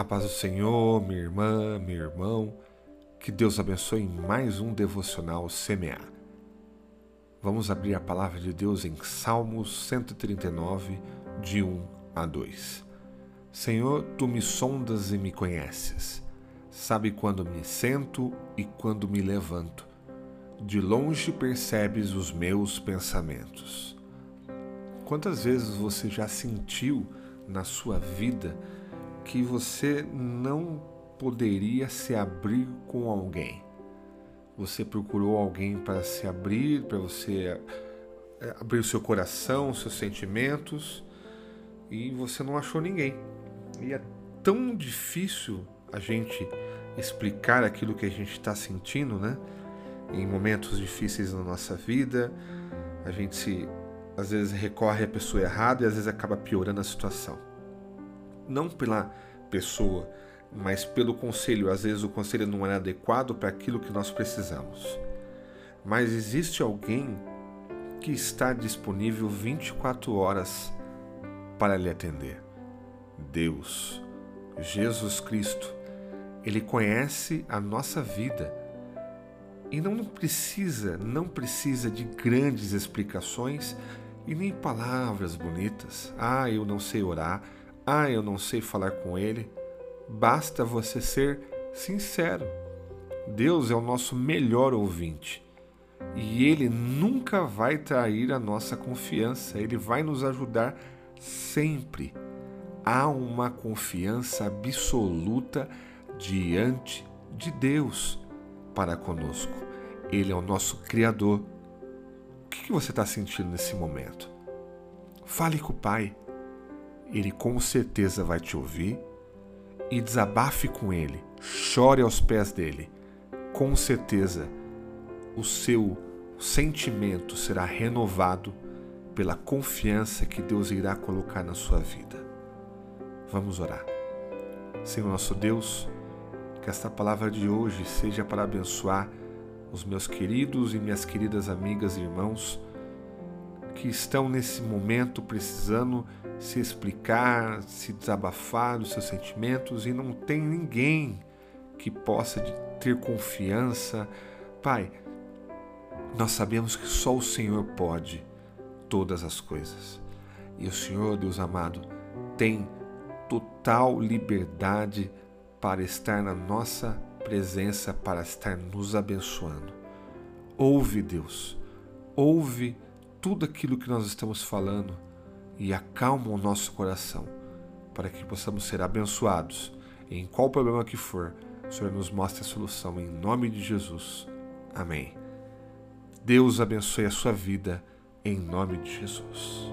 A paz do Senhor, minha irmã, meu irmão, que Deus abençoe mais um devocional semear. Vamos abrir a palavra de Deus em Salmos 139, de 1 a 2. Senhor, tu me sondas e me conheces. Sabe quando me sento e quando me levanto. De longe percebes os meus pensamentos. Quantas vezes você já sentiu na sua vida que você não poderia se abrir com alguém? Você procurou alguém para se abrir, para você é, abrir o seu coração, seus sentimentos, e você não achou ninguém. E é tão difícil a gente explicar aquilo que a gente está sentindo, né? Em momentos difíceis na nossa vida, a gente se às vezes recorre à pessoa errada e às vezes acaba piorando a situação. Não pela pessoa, mas pelo conselho. Às vezes o conselho não é adequado para aquilo que nós precisamos. Mas existe alguém que está disponível 24 horas para lhe atender. Deus, Jesus Cristo, Ele conhece a nossa vida e não precisa, não precisa de grandes explicações e nem palavras bonitas. Ah, eu não sei orar. Ah, eu não sei falar com Ele. Basta você ser sincero. Deus é o nosso melhor ouvinte e Ele nunca vai trair a nossa confiança. Ele vai nos ajudar sempre. Há uma confiança absoluta diante de Deus para conosco. Ele é o nosso Criador o que você está sentindo nesse momento? Fale com o Pai. Ele com certeza vai te ouvir e desabafe com Ele. Chore aos pés dele. Com certeza o seu sentimento será renovado pela confiança que Deus irá colocar na sua vida. Vamos orar. Senhor nosso Deus, que esta palavra de hoje seja para abençoar os meus queridos e minhas queridas amigas e irmãos que estão nesse momento precisando se explicar, se desabafar dos seus sentimentos e não tem ninguém que possa ter confiança. Pai, nós sabemos que só o Senhor pode todas as coisas. E o Senhor, Deus amado, tem total liberdade para estar na nossa presença para estar nos abençoando. Ouve, Deus, ouve tudo aquilo que nós estamos falando e acalma o nosso coração para que possamos ser abençoados. Em qual problema que for, o Senhor nos mostre a solução em nome de Jesus. Amém. Deus abençoe a sua vida em nome de Jesus.